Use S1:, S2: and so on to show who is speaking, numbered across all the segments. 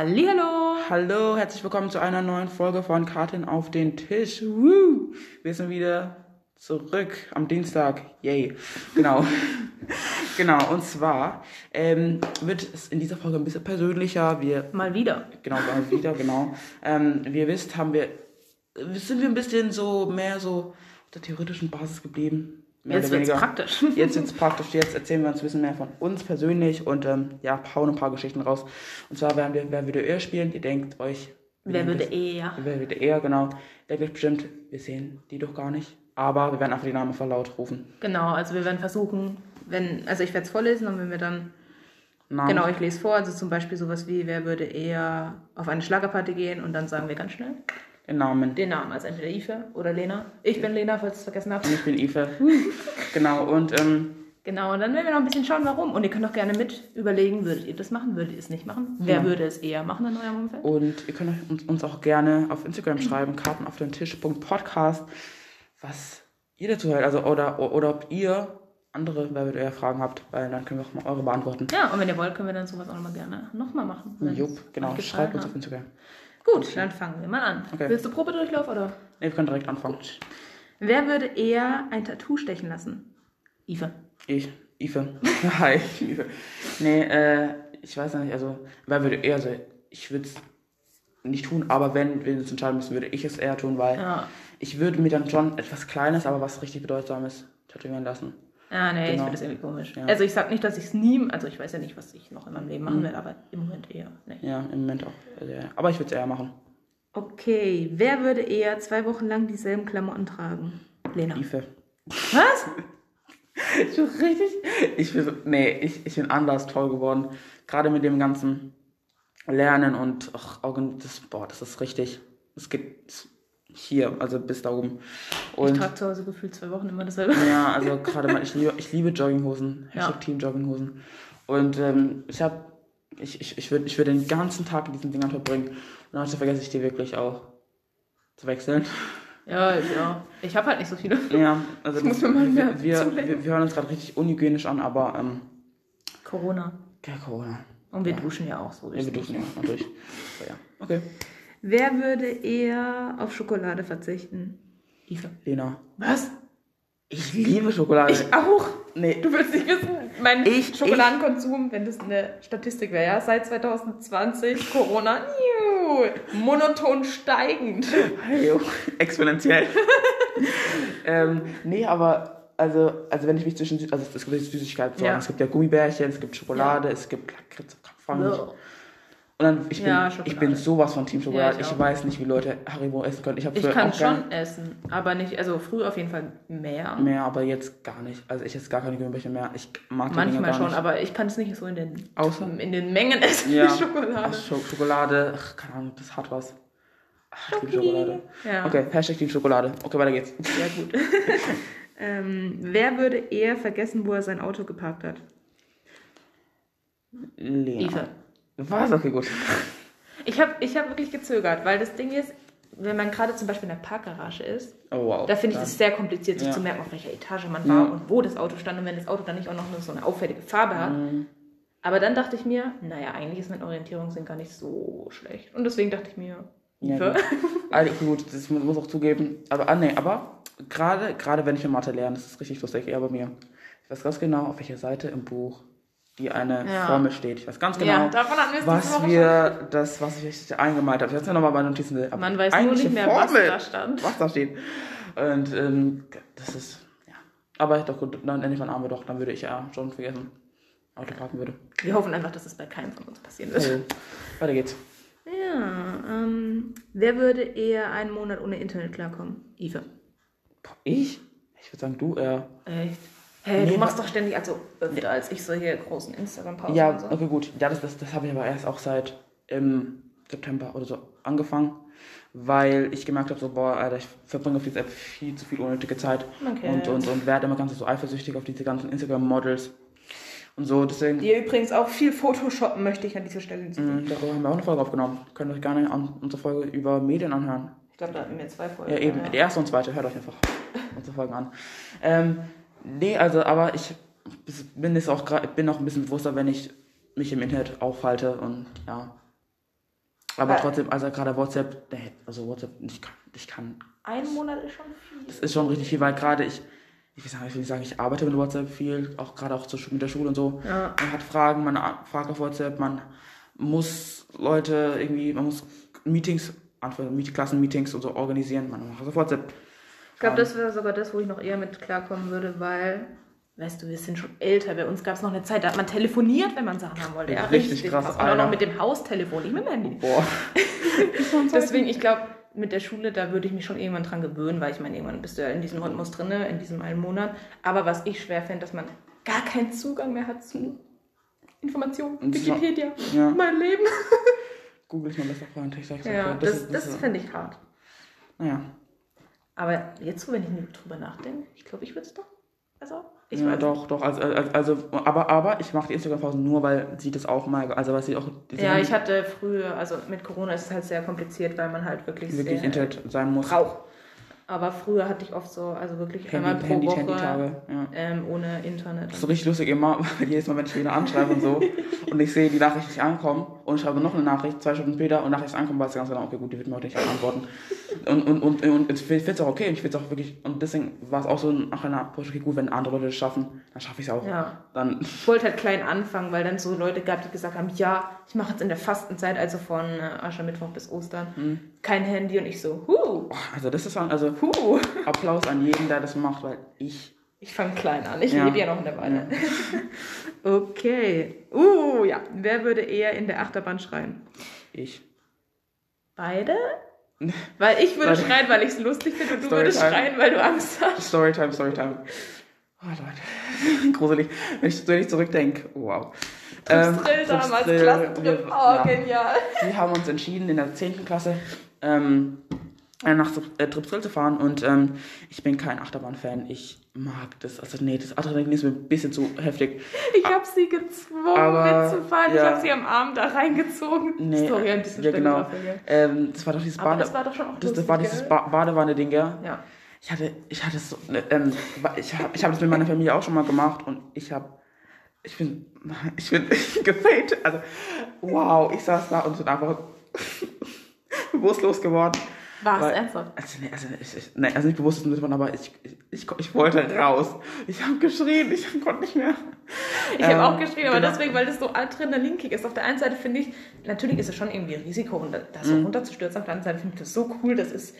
S1: Hallihallo!
S2: Hallo, herzlich willkommen zu einer neuen Folge von Karten auf den Tisch. Woo! Wir sind wieder zurück am Dienstag. Yay. Genau. genau, und zwar ähm, wird es in dieser Folge ein bisschen persönlicher. Wir,
S1: Mal wieder.
S2: genau, mal wieder, genau. Ähm, wie ihr wisst, haben wir, sind wir ein bisschen so mehr so auf der theoretischen Basis geblieben.
S1: Jetzt wird's
S2: weniger.
S1: praktisch.
S2: Jetzt wird's praktisch. Jetzt erzählen wir uns ein bisschen mehr von uns persönlich und ähm, ja, hauen ein paar Geschichten raus. Und zwar werden wir Wer würde eher spielen. Ihr denkt euch.
S1: Wer würde eher?
S2: Wer würde eher, genau. Denkt euch bestimmt, wir sehen die doch gar nicht. Aber wir werden einfach die Namen voll laut rufen.
S1: Genau, also wir werden versuchen, wenn, also ich werde es vorlesen und wenn wir dann,
S2: Namen.
S1: genau, ich lese vor, also zum Beispiel sowas wie, wer würde eher auf eine Schlagerparty gehen und dann sagen wir ganz schnell
S2: Den Namen.
S1: den Namen, also entweder Ife oder Lena. Ich bin Lena, falls ihr es vergessen habt.
S2: Und ich bin Ife. genau, und ähm,
S1: Genau, und dann werden wir noch ein bisschen schauen, warum. Und ihr könnt auch gerne mit überlegen, würdet ihr das machen, würdet ihr es nicht machen? Wer
S2: Ja.
S1: würde es eher machen in eurem Umfeld?
S2: Und ihr könnt uns, uns auch gerne auf Instagram schreiben, Karten auf den Tisch.podcast, was ihr dazu hört. Also, oder, oder ob ihr andere Wer würde eher Fragen habt, weil dann können wir auch mal eure beantworten.
S1: Ja, und wenn ihr wollt, können wir dann sowas auch nochmal gerne nochmal machen.
S2: Jupp, genau. Schreibt uns auf Instagram.
S1: Gut, dann fangen wir mal an.
S2: Okay.
S1: Willst du Probedurchlauf oder?
S2: Ne, wir können direkt anfangen.
S1: Wer würde eher ein Tattoo stechen lassen? Ive.
S2: Ich, Ife. Hi, Ife. Nee, äh, ich weiß nicht, also, wer würde eher so, ich würde es nicht tun, aber wenn wir uns entscheiden müssen, würde ich es eher tun, weil
S1: Ja.
S2: ich würde mir dann schon etwas Kleines, aber was richtig Bedeutsames tätowieren lassen.
S1: Ah, nee, ich
S2: Genau.
S1: finde das irgendwie komisch.
S2: Ja.
S1: Also ich sag nicht, dass ich es nie, also ich weiß ja nicht, was ich noch in meinem Leben machen werde, aber im Moment eher.
S2: Ja, im Moment auch. Also, ja. Aber ich würde es eher machen.
S1: Okay, wer würde eher zwei Wochen lang dieselben Klamotten tragen? Lena.
S2: Ife.
S1: Was?
S2: Ich bin richtig. Ich bin, so- nee, ich, ich bin anders toll geworden. Gerade mit dem ganzen Lernen und ach, Augen, das, boah, das ist richtig. Es geht hier, also bis da oben.
S1: Ich
S2: Und
S1: trage zu Hause gefühlt zwei Wochen immer dasselbe.
S2: ja, also gerade mal, ich liebe, ich liebe Jogginghosen.
S1: Ja.
S2: Hashtag Team Jogginghosen. Und ähm, ich habe, ich, ich, ich würde ich würd den ganzen Tag in diesen Dingern verbringen. Und dann vergesse ich die wirklich auch zu wechseln.
S1: Ja, ja. Ich habe halt nicht so viele.
S2: Ja, also
S1: Ich muss mir mal mehr
S2: wir, wir,
S1: zulegen.
S2: wir, wir hören uns gerade richtig unhygienisch an, aber ähm,
S1: Corona.
S2: ja, Corona.
S1: Und wir duschen ja auch so.
S2: Ja, wir dürfen ja mal durch. So, ja. Okay.
S1: Wer würde eher auf Schokolade verzichten? Ive.
S2: Lena.
S1: Was?
S2: Ich liebe Schokolade.
S1: Ich auch.
S2: nee.
S1: Du willst nicht wissen, mein
S2: Ich-
S1: Schokoladenkonsum, wenn das eine Statistik wäre, ja, seit 2020 Corona, niu, monoton steigend.
S2: Exponentiell. ähm, nee, aber also, also wenn ich mich zwischen also es gibt Süßigkeiten
S1: Ja.
S2: Es gibt ja Gummibärchen, es gibt Schokolade, es gibt Lakritz, Krapfen. Und dann ich bin,
S1: Ja,
S2: ich bin sowas von Team Schokolade.
S1: Ja, ich
S2: ich weiß nicht, wie Leute Haribo essen können. Ich
S1: Ich kann schon essen, aber nicht, also früher auf jeden Fall mehr.
S2: mehr, aber jetzt gar nicht. Also ich esse gar keine Gummibärchen mehr. Ich mag die
S1: Manchmal
S2: gar
S1: schon,
S2: nicht.
S1: aber ich kann es nicht so in den,
S2: Außer-
S1: in den Mengen essen
S2: Ja.
S1: wie Schokolade.
S2: Scho Schokolade, ach, keine Ahnung, das hat was. Ach, ich liebe. Schokolade.
S1: Ja.
S2: Okay, Hashtag Team Schokolade. Okay, weiter geht's.
S1: Sehr gut. ähm, wer würde eher vergessen, wo er sein Auto geparkt hat?
S2: Lena.
S1: Eva.
S2: Was? Okay, gut.
S1: Ich habe ich hab wirklich gezögert, weil das Ding ist, wenn man gerade zum Beispiel in der Parkgarage ist,
S2: Oh, wow.
S1: da finde ich es sehr kompliziert, sich
S2: Ja.
S1: zu merken, auf welcher Etage man
S2: Ja.
S1: war und wo das Auto stand und wenn das Auto dann nicht auch noch so eine auffällige Farbe hat.
S2: Mhm.
S1: Aber dann dachte ich mir, naja, eigentlich ist mein Orientierungssinn gar nicht so schlecht. Und deswegen dachte ich mir,
S2: Ja, gut. Also gut, das muss, muss auch zugeben. Aber, ah, nee, aber gerade, gerade wenn ich in Mathe lerne, das ist richtig lustig, eher bei mir. Ich weiß ganz genau, auf welcher Seite im Buch die eine
S1: Ja.
S2: Formel steht. Ich weiß ganz genau,
S1: Ja, wir
S2: was wir, das, was ich eingemalt habe. Ich habe es ja nochmal bei Notizen. aber
S1: Man weiß nur nicht mehr,
S2: Formel,
S1: was da stand.
S2: Was da steht. Und ähm, das ist, ja. Aber doch gut, dann endlich mal Arme doch, dann würde ich ja schon vergessen, Auto parken würde.
S1: Wir hoffen einfach, dass es bei keinem von uns passieren wird.
S2: Also, weiter geht's.
S1: Ja, ähm, wer würde eher einen Monat ohne Internet klarkommen? Ive.
S2: Boah, ich? Ich würde sagen, du eher.
S1: Echt? Hey,
S2: Nee,
S1: du machst doch ständig, also öfter als ich solche großen Instagram-Pausen
S2: Ja,
S1: so.
S2: okay, gut. Ja, das, das, das habe ich aber erst auch seit im September oder so angefangen, weil ich gemerkt habe, so, boah, Alter, ich verbringe auf dieser App viel zu viel unnötige Zeit
S1: Okay.
S2: und, und, und werde immer ganz so eifersüchtig auf diese ganzen Instagram-Models und so. Deswegen,
S1: Die übrigens auch viel Photoshoppen, möchte ich an dieser Stelle hinzufügen.
S2: mh, darüber haben wir auch eine Folge aufgenommen. Könnt ihr euch gerne an unsere Folge über Medien anhören.
S1: Ich glaube, da hatten wir zwei Folgen.
S2: Ja, eben. Die erste und zweite, hört euch einfach unsere Folgen an. Ähm, nee, also, aber ich bin jetzt auch gerade, bin auch ein bisschen bewusster, wenn ich mich im Internet aufhalte und ja. Aber
S1: Weil-
S2: trotzdem, also gerade WhatsApp, nee, also WhatsApp, ich kann, ich kann,
S1: Ein Monat ist schon viel.
S2: das ist schon richtig viel, weil gerade ich, ich will, sagen, ich will sagen, ich arbeite mit WhatsApp viel, auch gerade auch mit der Schule und so.
S1: Ja.
S2: Man hat Fragen, man fragt auf WhatsApp, man muss Leute irgendwie, man muss Meetings, Klassenmeetings und so organisieren, man macht auf WhatsApp.
S1: Ich glaube, das wäre sogar das, wo ich noch eher mit klarkommen würde, weil, weißt du, wir sind schon älter. Bei uns gab es noch eine Zeit, da hat man telefoniert, wenn man Sachen haben wollte. Ja,
S2: Richtig krass,
S1: Und auch noch mit dem Haustelefon, nicht mit dem Handy.
S2: Boah.
S1: Deswegen, ich glaube, mit der Schule, da würde ich mich schon irgendwann dran gewöhnen, weil ich meine, irgendwann bist du ja in diesem Rhythmus drin, in diesem einen Monat. Aber was ich schwer finde, dass man gar keinen Zugang mehr hat zu Informationen. Wikipedia,
S2: Ja.
S1: mein Leben.
S2: Google ist mein bester Freund, ich sag's
S1: Ja,
S2: dir.
S1: das, das,
S2: ist-
S1: finde ich hart.
S2: Naja.
S1: Aber jetzt, so, wenn ich drüber nachdenke, ich glaube, ich würde es doch. Also, ich
S2: ja, doch, doch. Also, also, also aber, aber ich mache die Instagram-Pausen nur, weil sie das auch mal, also weil sie auch diese
S1: Ja, ich hatte früher, also mit Corona ist es halt sehr kompliziert, weil man halt wirklich,
S2: wirklich
S1: sehr
S2: Internet sein muss.
S1: braucht. Aber früher hatte ich oft so, also wirklich einmal
S2: Handy,
S1: pro
S2: Handy,
S1: Woche
S2: Handy-Tage. Ja.
S1: ähm, ohne Internet.
S2: Das ist so richtig lustig immer, weil jedes Mal, wenn ich wieder anschreibe und so und ich sehe, die Nachricht nicht ankommen und ich schreibe noch eine Nachricht, zwei Stunden später und Nachricht ist ankommen, weiß ich ganz genau, okay, gut, die wird mir heute nicht antworten. Und, und, und, und ich finde es auch okay und ich finde es auch wirklich, und deswegen war es auch so nach einer Push, okay, gut, wenn andere Leute das schaffen, dann schaffe ich es auch.
S1: Ja.
S2: Dann,
S1: Ich wollte halt klein anfangen, weil dann so Leute gab, die gesagt haben, ja, ich mache jetzt in der Fastenzeit, also von äh, Aschermittwoch bis Ostern,
S2: Hm.
S1: Kein Handy und ich so, huh,
S2: also das ist, also
S1: huh.
S2: Applaus an jeden, der das macht, weil ich,
S1: Ich fange klein an, ich
S2: Ja.
S1: lebe ja noch in der Weile. okay. Uh, ja. Wer würde eher in der Achterbahn schreien?
S2: ich.
S1: Beide? Weil ich würde schreien, weil ich es lustig finde und du
S2: Storytime.
S1: würdest schreien, weil du Angst hast.
S2: Storytime, Storytime. Oh Leute, gruselig. Wenn ich, wenn ich zurückdenke, wow. Ähm,
S1: Drill damals, Klassentrip. Oh,
S2: ja.
S1: genial.
S2: Wir haben uns entschieden, in der 10. Klasse ähm, äh, nach äh, zu fahren und ähm, ich bin kein Achterbahn-Fan. Ich mag das. Also nee, das Adrenalin ist mir ein bisschen zu heftig.
S1: Ich habe sie gezwungen
S2: Aber,
S1: mitzufahren. Ich
S2: ja.
S1: habe sie am Abend da reingezogen.
S2: Nee,
S1: Sorry an dieser
S2: ja, genau. Ähm, das war doch dieses
S1: Aber
S2: Bade...
S1: das war doch schon auch
S2: das, das war dieses ba Badewanne-Ding, ja?
S1: Ja.
S2: Ich hatte, ich hatte so, ne, ähm, ich habe ich hab das mit meiner Familie auch schon mal gemacht und ich habe, ich bin, ich bin gefällt. Also, wow, ich saß da und bin einfach bewusstlos geworden.
S1: War es ernsthaft?
S2: Also, nee, also, ich, ich, nee, also nicht bewusst, aber ich, ich, ich, wollte raus. Ich habe geschrien, ich konnte nicht mehr.
S1: Ich habe
S2: Ähm,
S1: auch geschrieben, aber
S2: genau.
S1: deswegen, weil das so Adrenalinkick ist. Auf der einen Seite finde ich, natürlich ist es schon irgendwie ein Risiko, da so runterzustürzen. Auf der anderen Seite finde ich das so cool. Das ist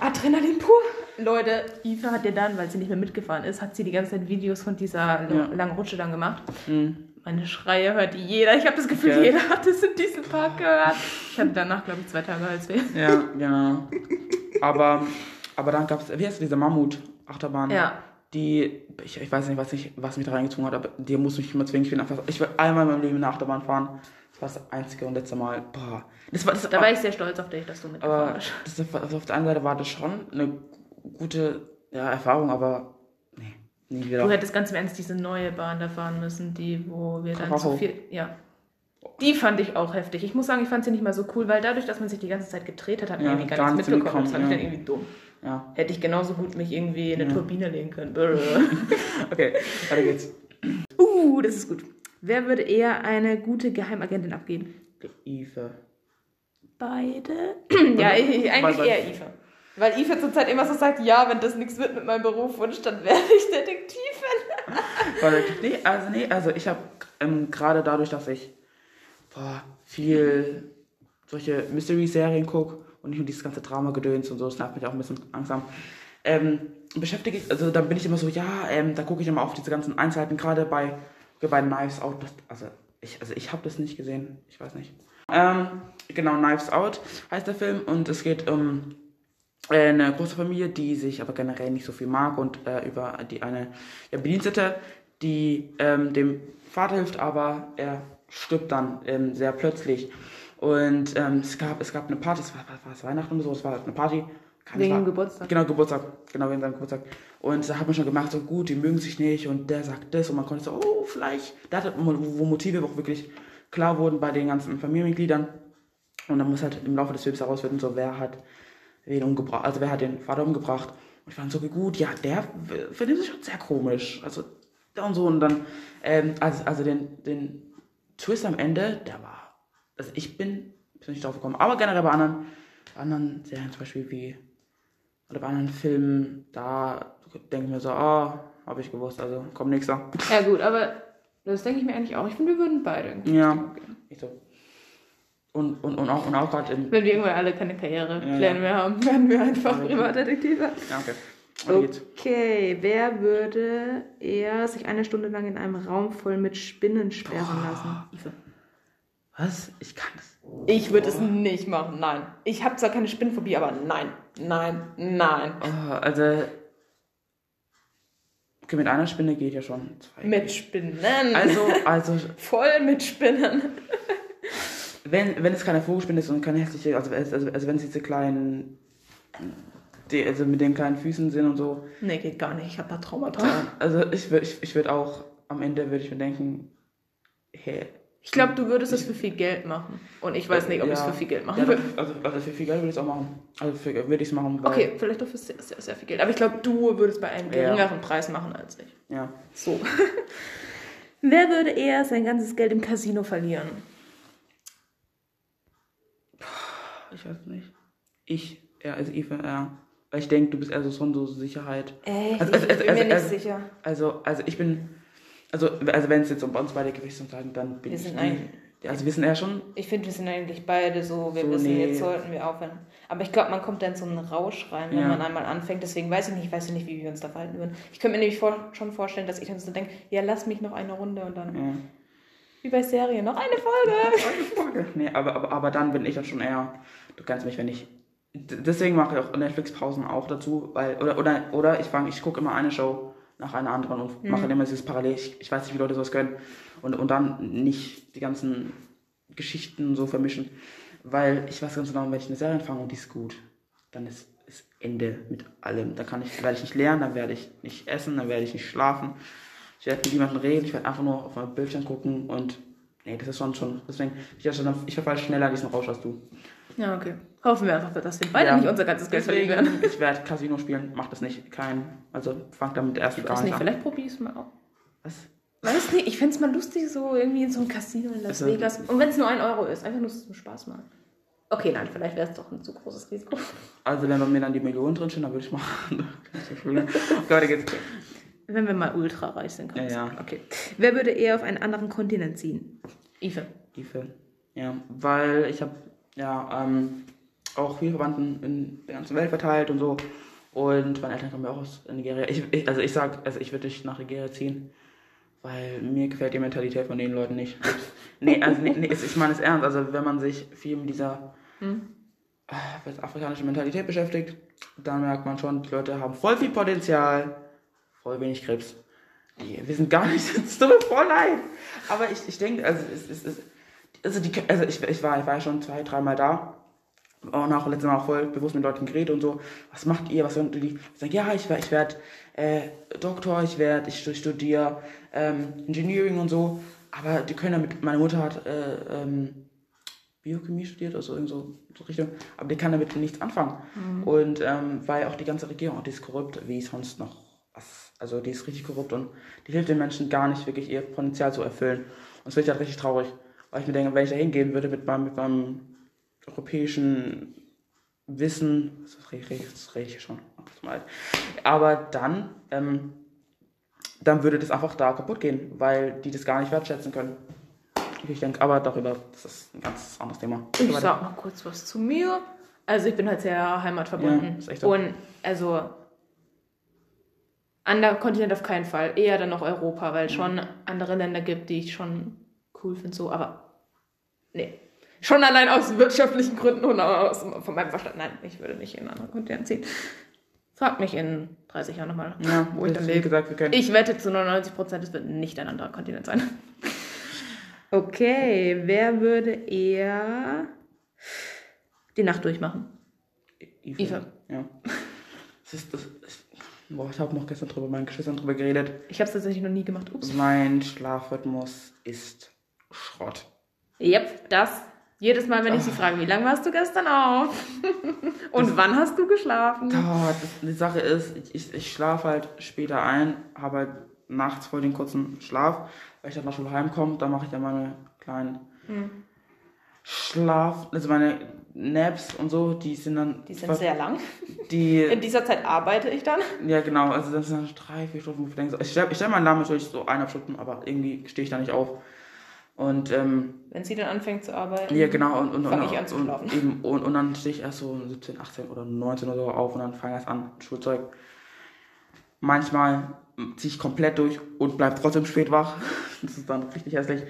S1: Adrenalin pur. Leute, Eva hat ja dann, weil sie nicht mehr mitgefahren ist, hat sie die ganze Zeit Videos von dieser
S2: Ja.
S1: langen Rutsche dann gemacht.
S2: Mhm.
S1: Meine Schreie hört jeder. Ich habe das Gefühl,
S2: Ja.
S1: jeder hat es in diesem Park gehört. Ich habe danach, glaube ich, zwei Tage Halsweh.
S2: Ja, genau. Aber, aber dann gab es, wie heißt diese Mammut-Achterbahn?
S1: Ja.
S2: Die, ich, ich weiß nicht, was, ich, was mich da reingezogen hat, aber die muss mich immer zwingen. Ich will einfach, ich will einmal in meinem Leben eine Achterbahn fahren. Das war das einzige und letzte Mal. Boah. Das war, das,
S1: Da war ich sehr stolz auf dich, dass du mitgefahren bist.
S2: also auf der einen Seite war das schon eine gute ja, Erfahrung, aber wieder.
S1: Du hättest ganz im Ernst diese neue Bahn da fahren müssen, die, wo wir dann
S2: Karacho.
S1: zu viel. Ja. Die fand ich auch heftig. Ich muss sagen, ich fand sie nicht mal so cool, weil dadurch, dass man sich die ganze Zeit gedreht hat, hat man
S2: Ja,
S1: irgendwie gar,
S2: gar
S1: nichts mitbekommen. Das fand ich dann irgendwie dumm.
S2: Ja.
S1: Hätte ich genauso gut mich irgendwie in eine Turbine legen können.
S2: Okay, weiter geht's.
S1: uh, das ist gut. Wer würde eher eine gute Geheimagentin abgeben?
S2: Eve.
S1: Beide? ja, ich, ich, eigentlich eher Eva. Weil Eva zurzeit immer so sagt, ja, wenn das nichts wird mit meinem Berufswunsch, dann werde ich Detektivin.
S2: Nee, also nee, also ich habe ähm, gerade dadurch, dass ich boah, viel solche Mystery-Serien gucke und nicht nur dieses ganze Drama-Gedöns und so, das nervt mich auch ein bisschen langsam, ähm, beschäftige ich, also dann bin ich immer so, ja, ähm, da gucke ich immer auf diese ganzen Einzelheiten, gerade bei, bei Knives Out, das, also ich, also ich habe das nicht gesehen, ich weiß nicht. Ähm, genau, Knives Out heißt der Film und es geht um eine große Familie, die sich aber generell nicht so viel mag und äh, über die eine ja, Bedienstete, die ähm, dem Vater hilft, aber er stirbt dann ähm, sehr plötzlich. Und ähm, es, gab, es gab eine Party, es war, war, es Weihnachten oder so, es war eine Party. Kann
S1: Wegen
S2: war-
S1: Geburtstag.
S2: Genau, Geburtstag. Genau, wegen seinem Geburtstag. Und da hat man schon gemerkt, so gut, die mögen sich nicht und der sagt das und man konnte so, oh, vielleicht. Da hat wo wo Motive auch wirklich klar wurden bei den ganzen Familienmitgliedern. Und dann muss halt im Laufe des Films herausfinden, so wer hat wen umgebracht, also wer hat den Vater umgebracht. Und ich fand so gut, ja, der findet es schon sehr komisch. Also, und so. Und dann, ähm, also, also den, den Twist am Ende, der war, also ich bin bin nicht drauf gekommen. Aber generell bei anderen, bei anderen Serien zum Beispiel wie, oder bei anderen Filmen, da denke ich mir so, ah, habe ich gewusst, also komm nächster.
S1: Ja, gut, aber das denke ich mir eigentlich auch. Ich finde, wir würden beide.
S2: Ja. Ich so. Und, und, und auch, und auch gerade in.
S1: Wenn wir irgendwann alle keine Karrierepläne
S2: Ja, ja.
S1: mehr haben, werden wir einfach
S2: Ja.
S1: Privatdetektive.
S2: Ja, okay.
S1: Okay, wer würde eher sich eine Stunde lang in einem Raum voll mit Spinnen sperren lassen? Ive.
S2: Was? Ich kann das.
S1: Ich würde es nicht machen, nein. Ich habe zwar keine Spinnenphobie, aber nein, nein, nein.
S2: Oh, also. Okay, mit einer Spinne geht ja schon. Zwei
S1: Mit. Spinnen.
S2: Also, also
S1: Voll mit Spinnen.
S2: Wenn, wenn es keine Vogelspinne ist und keine hässliche, also, also, also wenn es diese kleinen, die, also mit den kleinen Füßen sind und so,
S1: Nee, geht gar nicht. Ich habe da Traumata.
S2: also ich würde ich, ich würd auch, am Ende würde ich mir denken, hey,
S1: Ich glaube, du würdest es für viel Geld machen. Und ich weiß nicht, ob ich es
S2: ja,
S1: für viel Geld machen
S2: ja,
S1: würde.
S2: also, also für viel Geld würde ich es auch machen. Also für, würde ich es machen,
S1: Okay, vielleicht auch für sehr, sehr, sehr viel Geld. Aber ich glaube, du würdest bei einem
S2: Ja.
S1: geringeren Preis machen als ich.
S2: ja.
S1: So. Wer würde eher sein ganzes Geld im Casino verlieren?
S2: Ich weiß nicht. Ich, ja, also Eva, ja. Weil ich denke, du bist eher so schon so Sicherheit.
S1: Echt?
S2: Also- also-
S1: ich bin
S2: also-
S1: mir nicht
S2: also-
S1: sicher.
S2: Also, also ich bin, also, also wenn es jetzt um uns beide Gewicht und sagen, dann bin
S1: Wir
S2: ich
S1: sind ein-
S2: Ja, also wir sind eher schon,
S1: Ich finde, wir sind eigentlich beide so, wir
S2: So,
S1: wissen,
S2: nee.
S1: jetzt sollten wir aufhören. Aber ich glaube, man kommt dann in so einen Rausch rein, wenn
S2: Ja.
S1: man einmal anfängt. Deswegen weiß ich nicht, ich weiß ja nicht, wie wir uns da verhalten würden. Ich könnte mir nämlich vor, schon vorstellen, dass ich dann so denke, ja, lass mich noch eine Runde und dann,
S2: ja.
S1: wie bei Serien, noch eine Folge.
S2: Nee, aber, aber, aber dann bin ich dann schon eher, du kennst mich, wenn ich, deswegen mache ich auch Netflix-Pausen auch dazu, weil, oder, oder, oder ich fange, ich gucke immer eine Show nach einer anderen und
S1: Mhm.
S2: mache immer dieses Parallel, ich, ich weiß nicht, wie Leute sowas können, und, und dann nicht die ganzen Geschichten so vermischen, weil ich weiß ganz genau, wenn ich eine Serie anfange und die ist gut, dann ist, ist Ende mit allem, da kann ich, werde ich nicht lernen, dann werde ich nicht essen, dann werde ich nicht schlafen, ich werde mit niemandem reden, ich werde einfach nur auf mein Bildschirm gucken und nee, das ist schon schon. Deswegen, ich, also, ich verfalle schneller diesen Rausch als du.
S1: Ja, okay. Hoffen wir einfach, dass wir beide
S2: Ja.
S1: nicht unser ganzes Geld verlieren werden.
S2: Deswegen, ich werde Casino spielen, mach das nicht. Kein, also fang dann mit der ersten
S1: Ich weiß nicht,
S2: an.
S1: vielleicht probier ich es mal aus.
S2: Was?
S1: Weiß nicht, ich fände es mal lustig, so irgendwie in so einem Casino in Las
S2: Also-
S1: Vegas. Und wenn es nur ein Euro ist, einfach nur zum Spaß machen. Okay, nein, vielleicht wäre es doch ein zu großes Risiko.
S2: Also wenn bei mir dann die Millionen drin stehen, dann würde ich machen. okay, weiter geht's.
S1: Wenn wir mal ultra reich sind, kann
S2: Ja, ja.
S1: Okay. Wer würde eher auf einen anderen Kontinent ziehen? Ive.
S2: Ife. Ja, weil ich habe ja ähm, auch viele Verwandten in der ganzen Welt verteilt und so. Und meine Eltern kommen ja auch aus Nigeria. Ich, ich, also ich sag, also ich würde dich nach Nigeria ziehen, weil mir gefällt die Mentalität von den Leuten nicht. nee, also nee, nee, ich meine es ernst. Also wenn man sich viel mit dieser äh, mit afrikanischer Mentalität beschäftigt, dann merkt man schon, die Leute haben voll viel Potenzial, voll wenig Krebs. Die wissen gar nicht, es tut mir voll leid. Aber ich, ich denke, also, es, es, also, die, also ich, ich, war, ich war ja schon zwei, dreimal da. Und auch letztes Mal auch voll bewusst mit Leuten geredet und so. Was macht ihr? Was ihr? Die sagen, ja, ich, ich werde äh, Doktor, ich werde, ich studiere ähm, Engineering und so. Aber die können damit, meine Mutter hat äh, ähm, Biochemie studiert, also irgend so, so Richtung, aber die kann damit nichts anfangen. Und ähm, weil auch die ganze Regierung, die ist korrupt, wie sonst noch was. Also die ist richtig korrupt und die hilft den Menschen gar nicht wirklich ihr Potenzial zu erfüllen. Und das finde ich halt richtig traurig, weil ich mir denke, wenn ich da hingehen würde mit meinem, mit meinem europäischen Wissen, das rede ich, das rede ich hier schon, aber dann, ähm, dann würde das einfach da kaputt gehen, weil die das gar nicht wertschätzen können. Ich denke, aber darüber, das ist ein ganz anderes Thema.
S1: Ich
S2: Aber-
S1: sag noch kurz was zu mir. Also ich bin halt sehr heimatverbunden.
S2: Ja, ist echt so.
S1: Und also anderer Kontinent auf keinen Fall. Eher dann noch Europa, weil es
S2: Mhm.
S1: schon andere Länder gibt, die ich schon cool finde. So, aber nee. Schon allein aus wirtschaftlichen Gründen und aus, von meinem Verstand. Nein, ich würde nicht in einen anderen Kontinent ziehen. Frag mich in 30 Jahren nochmal,
S2: Ja,
S1: wo ich dann lebe.
S2: gesagt, wir können.
S1: Ich wette zu 99 Prozent, es wird nicht ein anderer Kontinent sein. Okay, wer würde eher die Nacht durchmachen?
S2: Eva.
S1: Eva.
S2: Ja. Das ist, das ist, boah, ich habe noch gestern drüber meinen Geschwistern drüber geredet.
S1: Ich habe es tatsächlich noch nie gemacht. Ups.
S2: Mein Schlafrhythmus ist Schrott.
S1: Yep, das. Jedes Mal, wenn ich sie frage, wie lange warst du gestern auf? Und wann hast du geschlafen?
S2: Oh, das, die Sache ist, ich, ich, ich schlafe halt später ein, habe halt nachts voll den kurzen Schlaf. Weil ich dann nach Schule heimkomme, dann mache ich dann meine kleinen Schlaf, also meine Naps und so, die sind dann.
S1: Die sind sehr lang.
S2: Die,
S1: In dieser Zeit arbeite ich dann.
S2: ja, genau, also das sind dann drei, vier Stunden, wo ich denke, ich stelle stell meinen Alarm natürlich so eineinhalb Stunden, aber irgendwie stehe ich da nicht auf. Und, ähm,
S1: Wenn sie dann anfängt zu arbeiten.
S2: ja, genau, und, und,
S1: Fang
S2: und,
S1: ich an zu
S2: und,
S1: schlafen.
S2: eben, und, und dann stehe ich erst so um 17, 18 oder 19 oder so auf und dann fange ich erst an, Schulzeug. Manchmal ziehe ich komplett durch und bleibe trotzdem spät wach. Das ist dann richtig hässlich.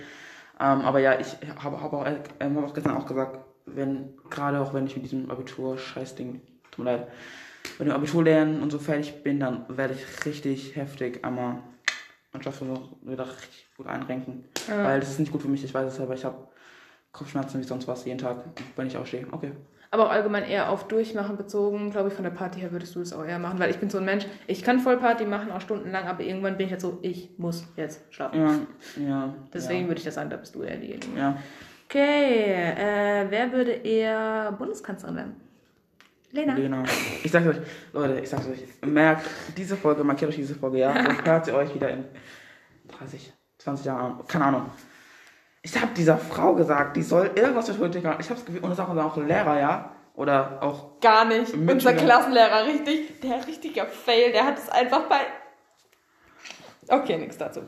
S2: Ähm, aber ja, ich habe hab auch, äh, hab auch gestern auch gesagt, wenn, gerade auch wenn ich mit diesem Abitur-Scheiß-Ding, tut mir leid, mit dem Abiturlernen und so fertig bin, dann werde ich richtig heftig einmal schaffe so wieder richtig gut einrenken. Weil das ist nicht gut für mich, ich weiß es aber ich habe Kopfschmerzen wie sonst was jeden Tag, wenn ich aufstehe. Okay.
S1: Aber auch allgemein eher auf Durchmachen bezogen, glaube ich, von der Party her würdest du das auch eher machen, weil ich bin so ein Mensch, ich kann Vollparty machen, auch stundenlang, aber irgendwann bin ich halt so, ich muss jetzt schlafen.
S2: Ja, ja.
S1: Deswegen würde ich das sagen, da bist du eher diejenige.
S2: Ja.
S1: Okay, äh, wer würde eher Bundeskanzlerin werden? Lena.
S2: Lena. Ich sag's euch, Leute, ich sag's euch, merkt diese Folge, markiert euch diese Folge, ja, und hört sie euch wieder in 30, 20 Jahren an. Keine Ahnung. Ich habe dieser Frau gesagt, die soll irgendwas mit Politik machen. Ich hab's Gefühl, und das ist auch, auch ein Lehrer, ja? Oder auch,
S1: Gar nicht.
S2: Mitschüler.
S1: Unser Klassenlehrer, richtig, der richtiger Fail, der hat es einfach bei. Okay, nichts dazu.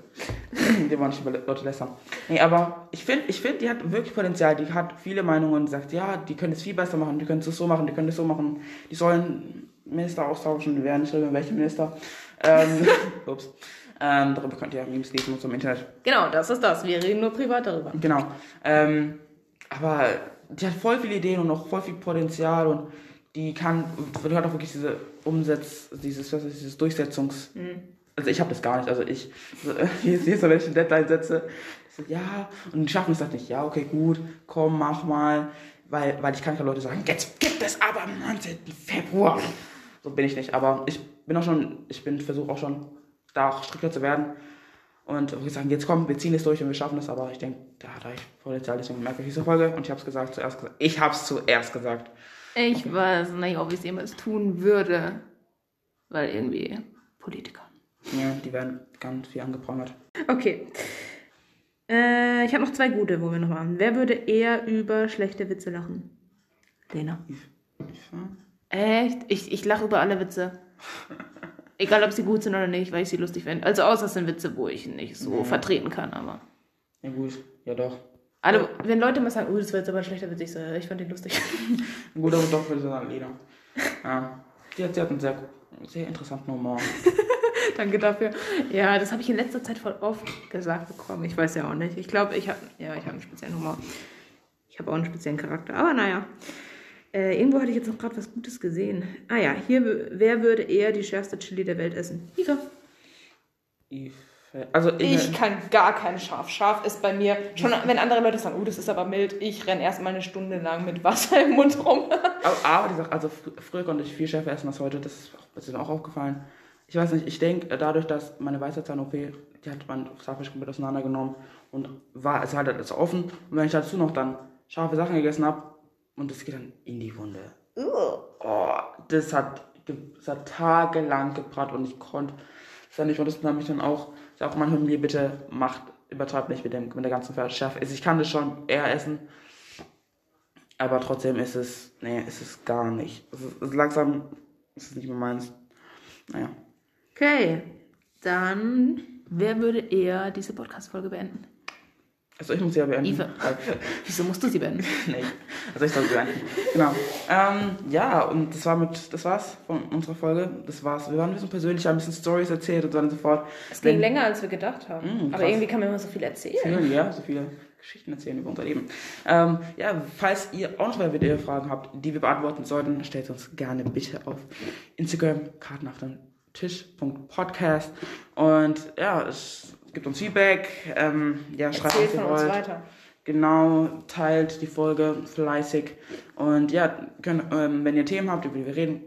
S2: die wollen nicht über Leute lästern. Nee, aber ich finde, ich find, die hat wirklich Potenzial. Die hat viele Meinungen und sagt, ja, die können es viel besser machen, die können es so machen, die können es so machen. Die sollen Minister austauschen, werden nicht drüber, welche Minister. Ähm, ups. Ähm, darüber könnt ihr Memes lesen und so im Internet.
S1: Genau, das ist das. Wir reden nur privat darüber.
S2: Genau. Ähm, aber die hat voll viele Ideen und auch voll viel Potenzial und die kann, die hat auch wirklich diese Umsetz, dieses, was ist, dieses Durchsetzungs. Also ich habe das gar nicht. Also ich, so, hier siehst du, wenn ich eine Deadline setze, so, ja, und die schaffen es halt nicht. Ja, okay, gut, komm, mach mal. Weil, weil ich kann ja Leute sagen, jetzt gibt es aber am 19. Februar. So bin ich nicht. Aber ich bin auch schon, ich bin, versuche auch schon, da auch strikter zu werden. Und wir sagen, jetzt komm, wir ziehen es durch und wir schaffen es, aber ich denke, da hat ich Potenzial, deswegen merke ich diese Folge und ich habe es gesagt, zuerst gesagt. Ich habe es zuerst gesagt.
S1: Ich weiß nicht, ob ich es jemals tun würde. Weil irgendwie Politiker.
S2: Ja, die werden ganz viel angeprangert.
S1: Okay. Äh, ich habe noch zwei gute, wo wir noch waren. Wer würde eher über schlechte Witze lachen? Lena. Echt? Ich, ich lache über alle Witze. Egal, ob sie gut sind oder nicht, weil ich sie lustig finde. Also außer es sind Witze, wo ich nicht so vertreten kann, aber.
S2: Ja gut, ja doch.
S1: Alle, wenn Leute mal sagen, oh, das war jetzt aber ein schlechter Witz, ich so, ich fand den lustig.
S2: Ein guter doch würde ich sagen, Lena. Ja. Die hat, die hat einen sehr, sehr interessanten Humor.
S1: Danke dafür. Ja, das habe ich in letzter Zeit voll oft gesagt bekommen. Ich weiß ja auch nicht. Ich glaube, ich habe ja, ich habe einen speziellen Humor. Ich habe auch einen speziellen Charakter. Aber naja. Äh, irgendwo hatte ich jetzt noch gerade was Gutes gesehen. Ah ja, hier, wer würde eher die schärfste Chili der Welt essen? Ika.
S2: Ich, also
S1: Ich kann gar kein Scharf. Scharf ist bei mir, schon wenn andere Leute sagen, oh, das ist aber mild, ich renne erstmal eine Stunde lang mit Wasser im Mund rum.
S2: Aber, aber die Sache, also fr früher konnte ich viel schärfer essen als heute, das ist, auch, das ist mir auch aufgefallen. Ich weiß nicht, ich denke, dadurch, dass meine Weisheitszahn-OP, die hat mein Zahnfleisch komplett auseinandergenommen und war, es halt alles offen. Und wenn ich dazu noch dann scharfe Sachen gegessen habe und das geht dann in die Wunde. Oh, das hat, das hat tagelang gebrannt und ich konnte es dann nicht. Und das hat mich dann auch, ich sag auch manchmal mir, bitte macht, übertreibt nicht mit, dem, mit der ganzen Schärfe. Ich kann das schon eher essen, aber trotzdem ist es, nee, ist es gar nicht. Es ist, es ist langsam, ist es nicht mehr meins. Naja.
S1: Okay, dann, wer würde eher diese Podcast-Folge beenden?
S2: Also ich muss ja beenden.
S1: Eva. Wieso musst du sie beenden?
S2: nee. Also ich soll beenden. Genau. Ähm, ja, und das war mit, das war's von unserer Folge. Das war's. Wir waren ein bisschen persönlicher, ein bisschen Stories erzählt und so weiter und so fort.
S1: Es ging
S2: Wenn-
S1: länger, als wir gedacht haben.
S2: Mm,
S1: Aber irgendwie kann man immer so viel erzählen.
S2: erzählen, ja, so viele Geschichten erzählen über unser Leben. Ähm, ja, falls ihr auch noch mal wieder Fragen habt, die wir beantworten sollten, stellt uns gerne bitte auf Instagram, Karten auf den Tisch.podcast. Und ja, es gibt uns Feedback. Ähm, ja, schreibt
S1: Erzählt
S2: uns,
S1: von uns
S2: wollt.
S1: weiter.
S2: Genau, teilt die Folge fleißig. Und ja, könnt, ähm, wenn ihr Themen habt, über die wir reden,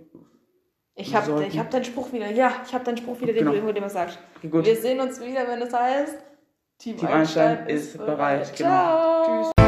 S1: Ich habe ich hab deinen Spruch wieder. Ja, ich habe deinen Spruch wieder, den
S2: Genau.
S1: du irgendwo immer sagst.
S2: Gut.
S1: Wir sehen uns wieder, wenn es heißt, Team,
S2: Team Einstein ist bereit. Genau.
S1: Ciao.
S2: Tschüss.